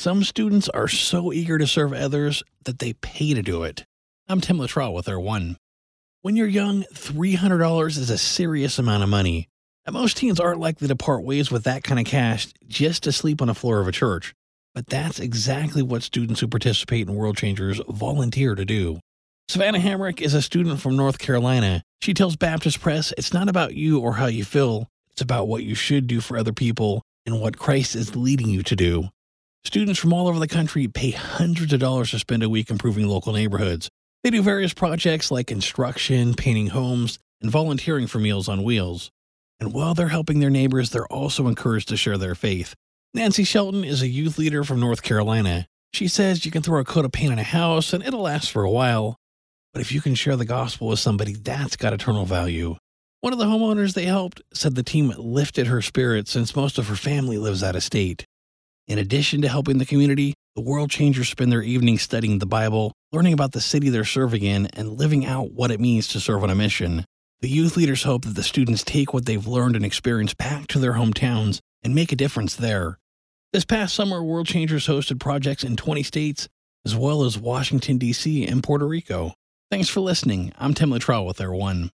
Some students are so eager to serve others that they pay to do it. I'm Tim Latrell with Air1. When you're young, $300 is a serious amount of money. And most teens aren't likely to part ways with that kind of cash just to sleep on the floor of a church. But that's exactly what students who participate in World Changers volunteer to do. Savannah Hamrick is a student from North Carolina. She tells Baptist Press it's not about you or how you feel, it's about what you should do for other people and what Christ is leading you to do. Students from all over the country pay hundreds of dollars to spend a week improving local neighborhoods. They do various projects like construction, painting homes, and volunteering for Meals on Wheels. And while they're helping their neighbors, they're also encouraged to share their faith. Nancy Shelton is a youth leader from North Carolina. She says you can throw a coat of paint on a house and it'll last for a while. But if you can share the gospel with somebody, that's got eternal value. One of the homeowners they helped said the team lifted her spirits since most of her family lives out of state. In addition to helping the community, the World Changers spend their evenings studying the Bible, learning about the city they're serving in, and living out what it means to serve on a mission. The youth leaders hope that the students take what they've learned and experienced back to their hometowns and make a difference there. This past summer, World Changers hosted projects in 20 states, as well as Washington, D.C. and Puerto Rico. Thanks for listening. I'm Tim Latrell with Air1.